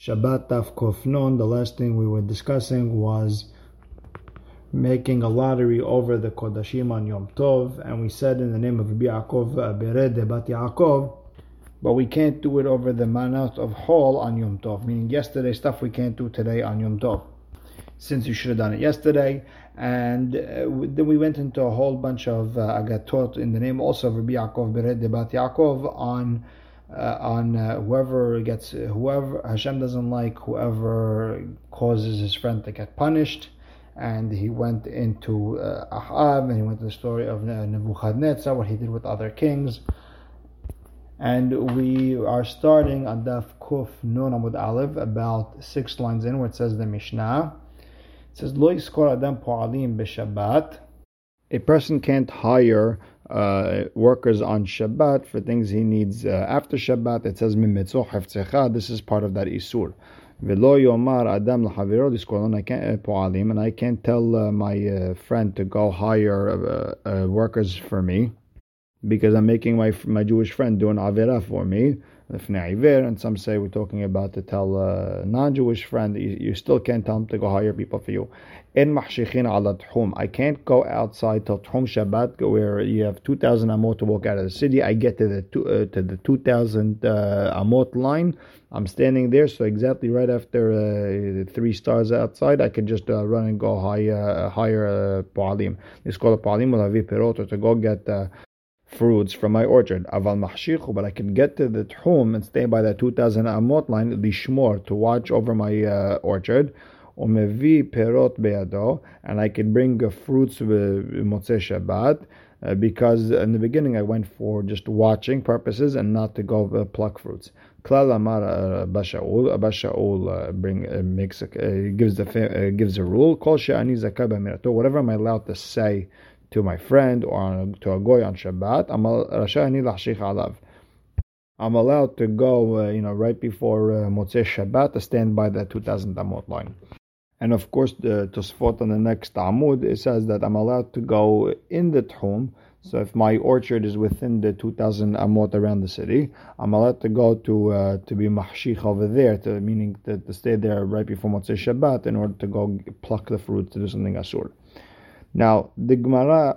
Shabbat Daf Kuf Nun, the last thing we were discussing was making a lottery over the Kodashim on Yom Tov, and we said in the name of Rabbi Yaakov Bered Bat Yaakov, but we can't do it over the Manat of Hol on Yom Tov, meaning yesterday stuff we can't do today on Yom Tov. Since you should have done it yesterday, and uh, then we went into a whole bunch of uh, agatot in the name also of Rabbi Yaakov Bered Bat Yaakov on uh, on uh, whoever gets whoever Hashem doesn't like whoever causes his friend to get punished. And he went into uh, Ahab and he went to the story of Nebuchadnezzar what he did with other kings. And we are starting on Daf Kuf Nun Amud Aleph about six lines in where it says the Mishnah. It says Lo Adam Po'alim B'Shabbat. A person can't hire uh, workers on Shabbat for things he needs uh, after Shabbat. It says This is part of that isur. Velo yomar adam uh, po'alim, and I can't tell uh, my uh, friend to go hire uh, workers for me because I'm making my my Jewish friend do an avera for me and some say we're talking about to tell a non-Jewish friend you, you still can't tell him to go hire people for you. In I can't go outside till Tchum Shabbat where you have 2,000 amot to walk out of the city. I get to the two, uh, to the 2,000 uh, amot line. I'm standing there, so exactly right after uh, three stars outside, I can just uh, run and go hire hire uh, palim. It's called a palim or to go get uh, fruits from my orchard. Aval mahshichu, but I can get to the tchum and stay by the 2000 amot line, lishmor, to watch over my uh, orchard. Umevi perot beado, and I can bring uh, fruits motzei Shabbat. Uh, because in the beginning I went for just watching purposes and not to go uh, pluck fruits. Klal Amar uh, Abba Shaul, Bashaul uh, bring uh, makes uh, gives the gives a rule. Kol she'ani zakah Whatever I'm allowed to say to my friend or on, to a goy on Shabbat, I'm I'm allowed to go, uh, you know, right before uh, Motzei Shabbat to stand by that 2000 Amot line. And of course, the Tosfot on the next Amud, it says that I'm allowed to go in the Tchum. So if my orchard is within the 2000 Amot around the city, I'm allowed to go to uh, to be Mahshich over there, to, meaning to, to stay there right before Motzei Shabbat in order to go pluck the fruit to do something Asur. Now, the Gemara,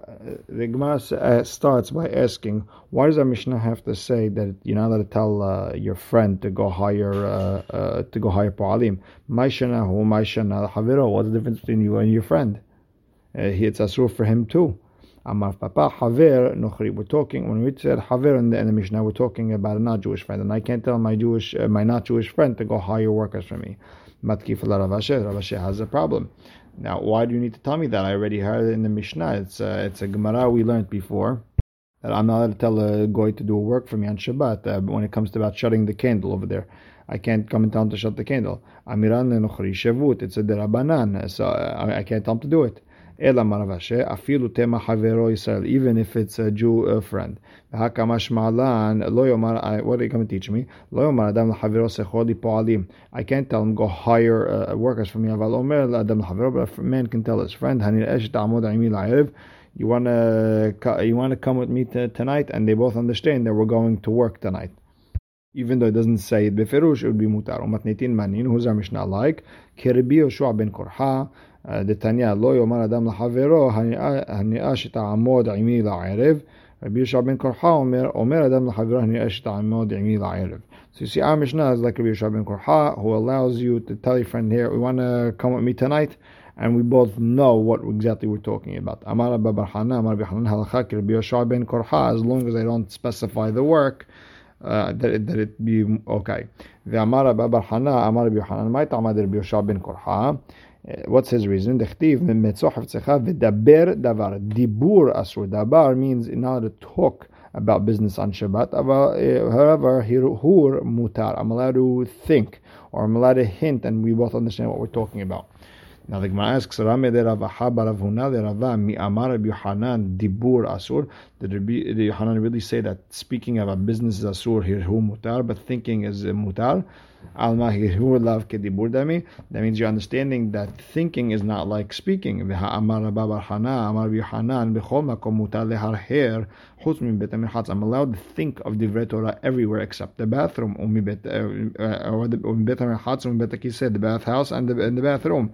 the Gemara uh, starts by asking, why does our Mishnah have to say that you're not allowed to tell uh, your friend to go hire uh, uh to go hire Pa'alim? Maishana hu Maishana Haviro. What's the difference between you and your friend? Uh, it's asur for him too. Amar Papa Haver Nochri. We're talking when we said Haver in the, in the Mishnah, we're talking about a not Jewish friend, and I can't tell my Jewish, uh, my not Jewish friend to go hire workers for me. Matkif Rav Ashi has a problem. Now, why do you need to tell me that? I already heard it in the Mishnah. It's a, uh, it's a Gemara we learned before that I'm not allowed to tell a goy to do work for me on Shabbat uh, when it comes to about shutting the candle over there. I can't come and tell him to shut the candle. Amiran lenochri shevut. It's a derabanan, so uh, I, I can't tell him to do it. Ela maravashe afilu tema havero Israel, even if it's a Jew a friend. Hakamash malan lo. What are you going to teach me? Lo yomar adam lahavero secholi poalim. I can't tell him go hire uh, workers for me. Omer adam lahavero, but a man can tell his friend hanir esh ta'amod imi la'erev. You wanna you wanna come with me to, tonight, and they both understand that we're going to work tonight even though it doesn't say it beferush, it would be mutar. Umatnitin manin, who's our Mishnah like? Kirbi Yoshua ben Korha, דתניא לא יאמר אדם לחברו הנראה שתעמוד עמי לערב רבי יהושע בן קורחה אומר, אומר אדם לחברו הנראה שתעמוד עמי לערב. So you see our Mishnah is like Rabbi Yeshua ben Korha who allows you to tell your friend here, we want to come with me tonight and we both know what exactly we're talking about. Amar Abba Barhana, Amar Bihanan Halakha, Rabbi Yeshua ben Korha, as long as I don't specify the work, uh, that, it, that it be okay. ואמר אבא בר חנא, אמר רבי יוחנן, מה הייתה עמד רבי יהושע בן קורחה? What's his reason? Dibur asur. Dabar means not to talk about business on Shabbat. Eh, however, hiru mutar. I'm allowed to think or I'm allowed to hint, and we both understand what we're talking about. Now the Gemara asks, Rami de Ravaha Baravuna de Rava mi Amar Rabbi Yohanan dibur asur. Did Rabbi Yohanan really say that speaking about business is asur, hiru mutar, but thinking is eh, mutar? That means you're understanding that thinking is not like speaking. I'm allowed to think of the Torah everywhere except the bathroom. Uh, uh, or the bathhouse and the, and the bathroom.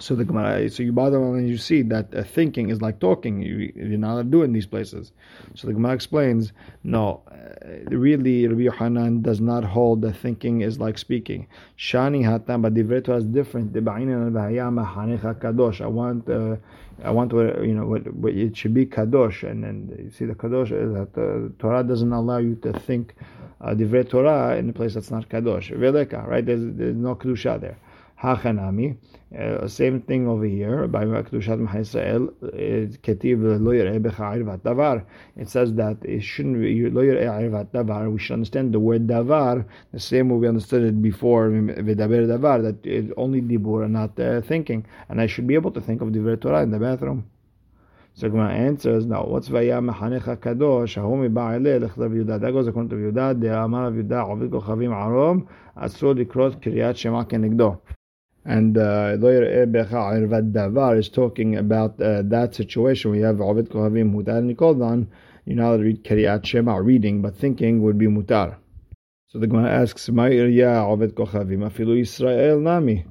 So the Gemara, so you bother and you see that uh, thinking is like talking. You, you're not allowed do in these places. So the Gemara explains, no, uh, really, Rabbi Yohanan does not hold that thinking is like speaking. Shani hatam, but the divreto is different. kadosh. I want, uh, I want you know, what, what, it should be kadosh, and then you see the kadosh is that the Torah doesn't allow you to think uh, divrei Torah in a place that's not kadosh. Veleka, right? There's, there's no kedusha there. Hachanami. Uh, same thing over here by Kedushat Israel. Ketiv lo yireh davar. It says that it shouldn't be lo yireh davar. We should understand the word davar the same way we understood it before v'daber davar that it's only dibur and not uh, thinking. And I should be able to think of divrei Torah in the bathroom. So Gemara answers, no, what's Vaya Mechanecha Kadosh, Hahu Miba'ale, Lechtav Yudah. That goes according to Yudah, De Amar Yudah, Ovid Kochavim Arom, Asur Likrot Kiryat Shema Kenegdo. And uh, lawyer Irvad Davar is talking about uh, that situation. We have Ovid Kohavim Mutar Nikoldan. You're not allowed to read Kiryat Shema, reading, but thinking would be Mutar. So the Gemara asks, Ma'ir Ya Afilu Nami.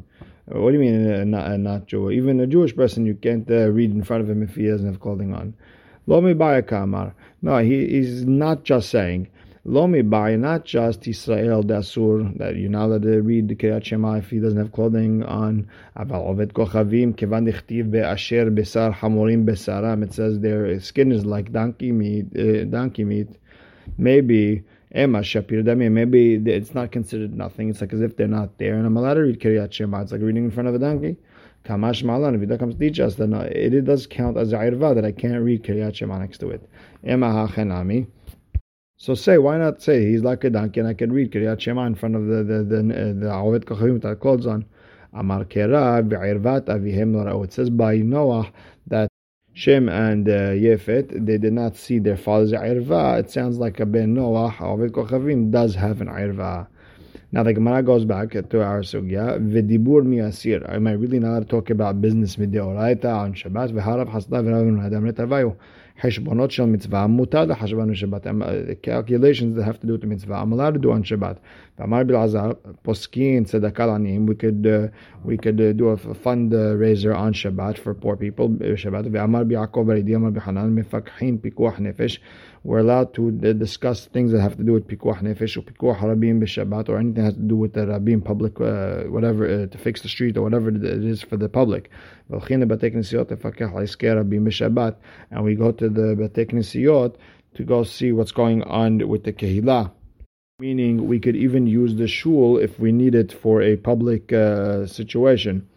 What do you mean, uh, not, uh, not Jew? Even a Jewish person, you can't uh, read in front of him if he doesn't have clothing on. Lo Kamar. No, he, he's not just saying. Lomi by not just Israel Dasur that you're not allowed to read the Kiryat Shema if he doesn't have clothing on. Aval Ovet Kochavim Kevan Dichtiv Be'asher Besar Hamorim Besaram. It says their skin is like donkey meat. Uh, donkey meat. Maybe Emma Shapir Dami. Maybe it's not considered nothing. It's like as if they're not there. And I'm allowed to read Kiryat Shema. It's like reading in front of a donkey. Kamash Malan, if that comes to teach us, then it, it does count as a irva that I can't read Kiryat Shema next to it. Emma Hachenami. So say, why not say he's like a donkey and I can read Kiryat Shema in front of the the the, the Ovet Kochavim that clothes on. Amar Kera v'irvat avihem It says by Noah that Shem and uh, Yefet they did not see their father's irva. It sounds like a ben Noah Ovet Kochavim does have an irva. Now the Gemara goes back to our sugya. V'dibur mi asir. Am I really not talk about business mideoraita on Shabbat? V'harav hasla v'ravim hadam retavayu. Heshbonot. Calculations that have to do with the mitzvah, I'm allowed to do on Shabbat. Amar Bilazar poskin tzedakah lanim. We could uh, we could uh, do a fundraiser on Shabbat for poor people. Uh, we're allowed to discuss things that have to do with pikuach nefesh or pikuach harabim b'Shabbat or anything that has to do with the rabim public, uh, whatever, uh, to fix the street or whatever it is for the public. And we go to the Batei Knesiyot to go see what's going on with the kehilah Meaning, we could even use the shul if we need it for a public uh, situation.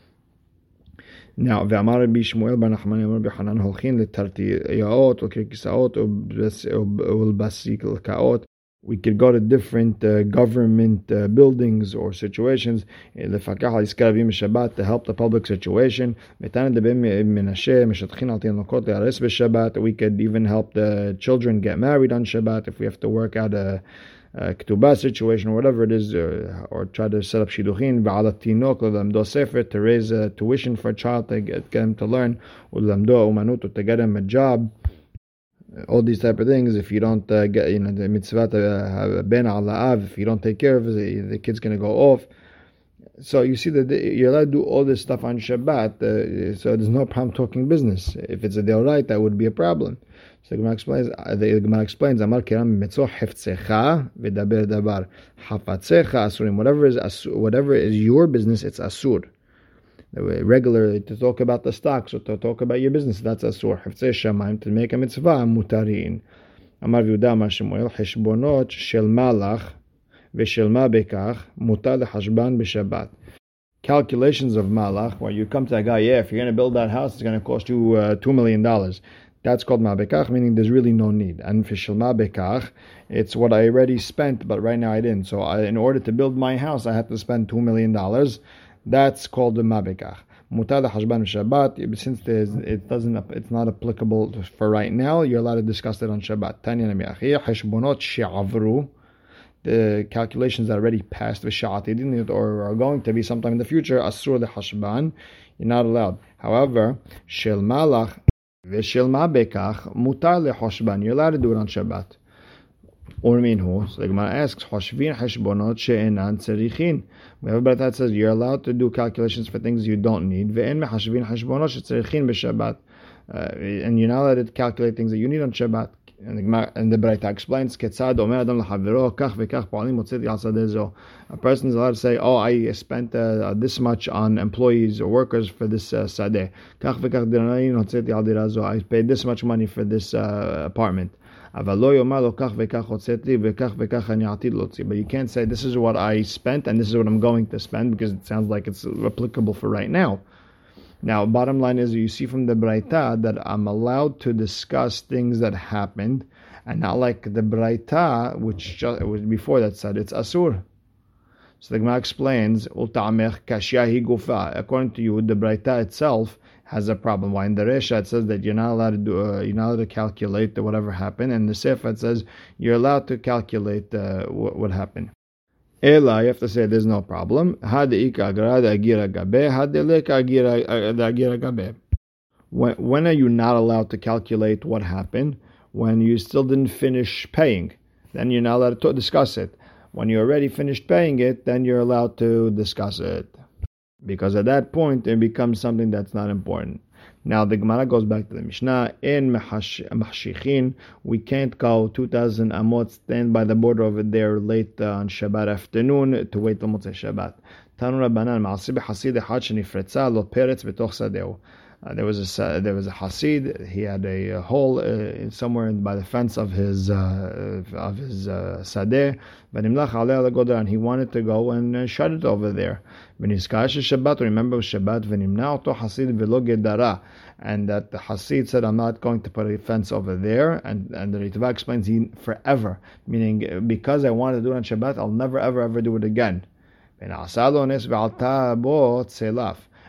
Now, ואמר רבי שמואל בר נחמן אמר רבי חנן הולכים לתרתיעות או כיסאות או לבסיקלקאות we could go to different uh, government uh, buildings or situations to help the public situation. We could even help the children get married on Shabbat if we have to work out a uh, ketubah situation or whatever it is, uh, or try to set up shidduchin, v'ala tinok, l'lamdo sefer, to raise tuition for a child to get, get him to learn, u'lamdo umanut, to get him a job, all these type of things. If you don't uh, get, you know, the mitzvah to a ben al if you don't take care of it, the, kid's going to go off. So you see that you're allowed to do all this stuff on Shabbat, uh, so there's no problem talking business. If it's a deoraita, that would be a problem. So the Gemara explains, the Gemara explains, Amar kiram mitzvah hefzecha v'daber dabar hafatzecha asurim. Whatever is whatever is your business, it's asur. Regularly to talk about the stocks or to talk about your business, that's asur. Hefzeh shamayim to make a mitzvah mutarin. Amar Yehuda Amar Shemuel shel malach v'shel ma bekach mutar lehashban b'shabbat calculations of malach, where you come to a guy, yeah, if you're going to build that house, it's going to cost you uh, $2 million. That's called ma'bekach, meaning there's really no need. And for ma'bekach, it's what I already spent, but right now I didn't. So I, in order to build my house, I had to spend two million dollars. That's called the ma'bekach. Mutada hashban Shabbat. Since it doesn't, it's not applicable for right now. You're allowed to discuss it on Shabbat. Tanya heshbonot she'avru. the calculations that already passed v'sha'atidin or are going to be sometime in the future, asur the hashban, you're not allowed. However, shel malach v'shel ma bekach mutar lehoshban, you're allowed to do it on Shabbat. Or minhu. So the Gemara asks, Hoshvin hashbonot she'enan tzerichin. We have a that says you're allowed to do calculations for things you don't need. Ve'en mehashvin hashbonot she'tzerichin b'Shabbat. And you're not allowed to calculate things that you need on Shabbat. And the, Braita explains, Ketzad omer adam kach po'alim motzeti al A person is allowed to say, oh, I spent uh, this much on employees or workers for this uh, sadeh. Kach al I paid this much money for this uh, apartment. But you can't say this is what I spent and this is what I'm going to spend because it sounds like it's applicable for right now. Now, bottom line is you see from the Braita that I'm allowed to discuss things that happened and not like the Braita, which just, before that said it's Asur. So the Gemara explains, According to you, the Braita itself has a problem. Why in the Resha it says that you're not allowed to do, uh, you're not allowed to calculate whatever happened, and the Seifa says you're allowed to calculate uh, what, what happened. Ela, you have to say there's no problem. When, when are you not allowed to calculate what happened? When you still didn't finish paying, then you're not allowed to discuss it. When you already finished paying it, then you're allowed to discuss it because at that point it becomes something that's not important. Now the Gemara goes back to the Mishnah. In Mahshichin, we can't go 2,000 amot, stand by the border over there late uh, on Shabbat afternoon to wait till Motzei Shabbat. Tanu Sadeu. Uh, there was a there was a Hasid. He had a, a hole uh, somewhere in, by the fence of his uh, of his uh, sadeh. And he wanted to go and uh, shut it over there. Shabbat. Remember Shabbat. And that the Hasid said, "I'm not going to put a fence over there." And and the Ritva explains he forever, meaning because I want to do it on Shabbat, I'll never ever ever do it again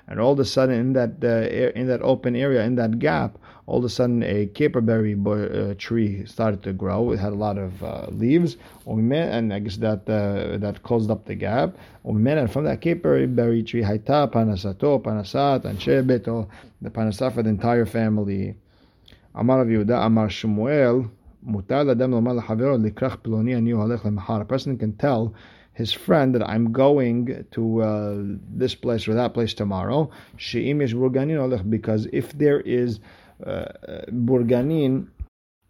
and all of a sudden in that uh, in that open area, in that gap, all of a sudden a caperberry uh, tree started to grow. It had a lot of uh, leaves, and I guess that uh, that closed up the gap. And from that caperberry tree, haita panasato panasat and shebeto, the panasat for the entire family. Amar Yehuda, Amar Shmuel, mutar ladem lomar lahavero likrach piloni ani A person can tell his friend that I'm going to uh, this place or that place tomorrow. She'im is burganin because if there is uh, burganin,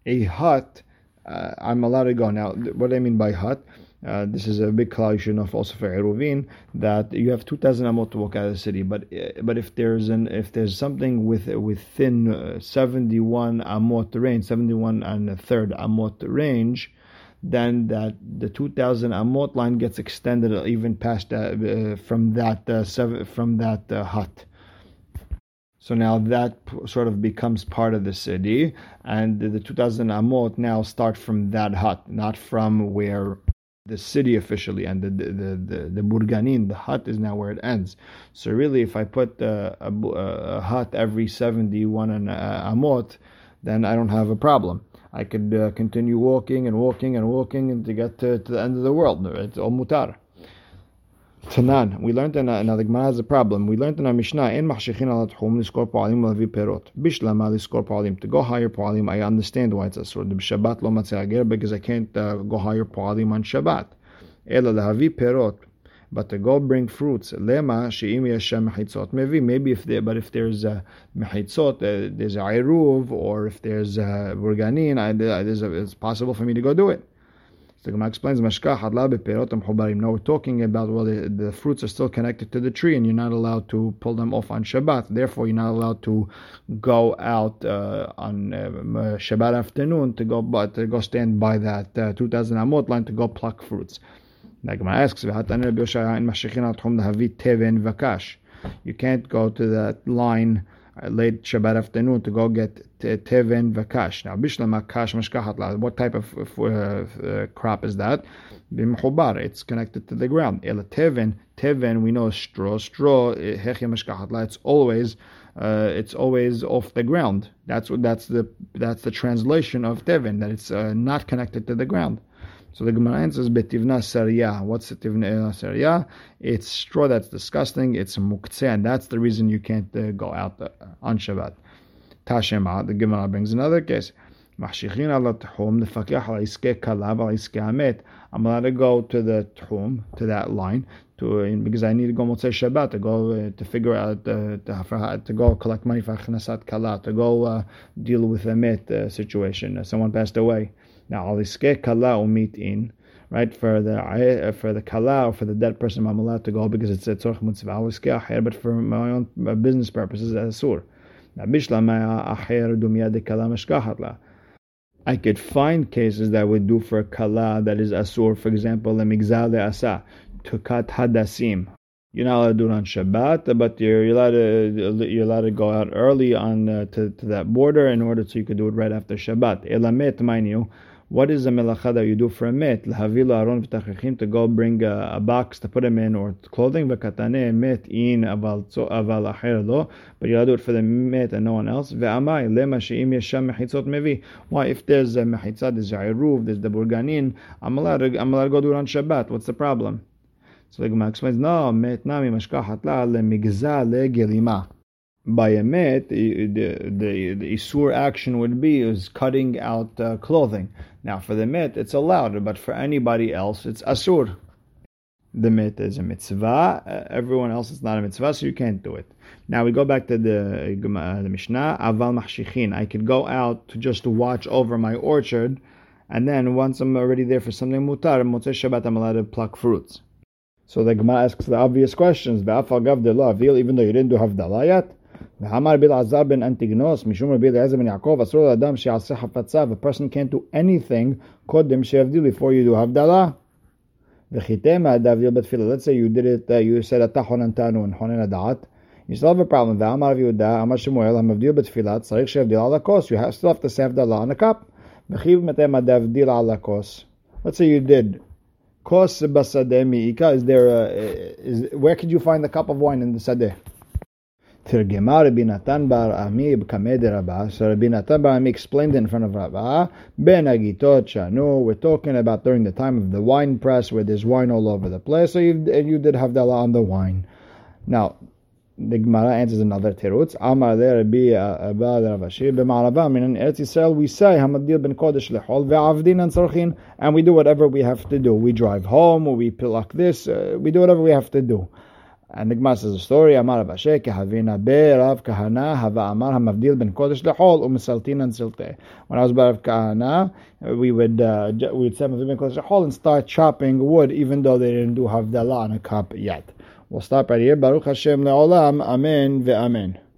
a hut, uh, I'm allowed to go. Now, what I mean by hut, uh, this is a big collection of also for Eruvin that you have 2,000 amot to walk out of the city. But uh, but if there's an if there's something with within uh, 71 amot range, 71 and a third amot range, then that the 2000 amot line gets extended even past that uh, from that uh, seven, from that uh, hut. So now that sort of becomes part of the city, and the 2000 amot now start from that hut, not from where the city officially and the the the, the, burganin, the hut is now where it ends. So really, if I put a, a hut every 71 and amot, then I don't have a problem. I could uh, continue walking and walking and walking and to get to, to the end of the world. It's all mutar. Tanan, we learned in now the Gemara has a problem. We learned in our Mishnah in Machshechin al Tchum liskor poalim lavi perot. Bishlama liskor poalim to go higher poalim. I understand why it's a sort of Shabbat lo matzeh because I can't uh, go higher poalim on Shabbat. Ela lahavi perot but to go bring fruits, lema she'im yeshem mechitzot mevi. Maybe if there, but if there's a mechitzot, uh, there's a iruv, or if there's a burganin, it's possible for me to go do it. The Gemara explains, Mashka hadla beperot mechubarim. No, we're talking about well, the, the, fruits are still connected to the tree, and you're not allowed to pull them off on Shabbat. Therefore, you're not allowed to go out uh, on uh, Shabbat afternoon to go, but to go stand by that uh, 2,000 amot line to go pluck fruits. The asks, You can't go to that line uh, late Shabbat afternoon to go get teven vakash. Now, bishlam akash mashkahat What type of uh, uh, crop is that? Bimchubar. It's connected to the ground. El teven, teven, we know straw. Straw, mashkahat It's always. Uh, it's always off the ground. That's what that's the that's the translation of teven that it's uh, not connected to the ground. So the Gemara answers, Betivna Sarya. What's Betivna uh, Sarya? It's straw that's disgusting. It's muktzeh, and that's the reason you can't uh, go out uh, on Shabbat. Tashema, the Gemara brings another case. Mashichin ala tchum, nefakih ala iske kalav ala iske amet. I'm allowed to go to the tchum, to that line, to because I need to go Motzei Shabbat to go uh, to figure out uh, to, to go collect money for Achnasat kalat to go uh, deal with a met uh, situation. someone passed away. Now, al iske kala umit in, right? For the for the kala or for the dead person, I'm allowed to go because it's a tzorch mitzvah. But for my own uh, business purposes, as sur. Now, bishla maya acher dumia kala meshkahat I could find cases that would do for kala that is asur. For example, the migzal de asa to cut hadasim. You're not allowed to do it on Shabbat, but you're, you're allowed to you're allowed to go out early on uh, to, to that border in order so you could do it right after Shabbat. Elamet, mind you, what is the melacha that you do for a met? Lahavila aron v'tachachim to go bring a, a, box to put him in or clothing v'katane met in aval aval acher lo. But you do it for the met and no one else. Ve'amai lema she'im yesham mechitzot mevi. Why if there's a mechitzah, there's a roof, there's the burganin, I'm allowed I'm allowed to go do it on Shabbat. What's the problem? So the Gemara explains, no, met nami mashkahat la lemigza legelima by a met, the, the, the Isur action would be is cutting out uh, clothing. Now, for the met, it's allowed, but for anybody else, it's Asur. The met is a mitzvah. Uh, everyone else is not a mitzvah, so you can't do it. Now we go back to the, uh, the Mishnah. Aval machshichin. I could go out to just watch over my orchard, and then once I'm already there for something mutar, Motzei Shabbat, I'm allowed to pluck fruits. So the Gemara asks the obvious questions. Even though you didn't do havdalah yet, V'hamar bil azar ben antignos, mishum rabbi Eliezer ben Yaakov, asur adam she'aseh hafatzah, a person can't do anything, kodem she'avdil, before you do havdalah. V'chitem ha'adavdil betfilah. Let's say you did it, uh, you said atah antanu and honen adat. You still have a problem. V'amar v'yudah, amar shemuel, ha'mavdil betfilah, tzarich she'avdil ala kos. You have, still have to say havdalah on a cup. V'chiv metem ha'adavdil ala kos. Let's say you did kos basadeh mi'ika. Is there a, is, where could you find the cup of wine in the sadeh? Tirgema Rabbi Natan Bar Ami B'Kameh Rabba. So Rabbi Natan Bar Ami explained in front of Rabba. Ben Agitot Shanu. We're talking about during the time of the wine press where there's wine all over the place. So you, you did have Havdalah on the wine. Now, the Gemara answers another tirutz. Amar le Rabbi Abba Ravashi b'Ma'arava. Mean, in Eretz Yisrael we say Hamadil ben Kodesh lechol ve'avdin and tzorchin, and we do whatever we have to do. We drive home, or we pluck this, uh, we do whatever we have to do. And the Gemara says a story, Amar Abashe, Kehavina Be, Rav Kahana, Hava Amar HaMavdil Ben Kodesh Lechol, Umesaltin and Silte. When I was Rav Kahana, we would, uh, we would say Mavdil Ben Kodesh Lechol and start chopping wood, even though they didn't do Havdalah on a cup yet. We'll stop right here. Baruch Hashem Le'olam, Amen ve'amen.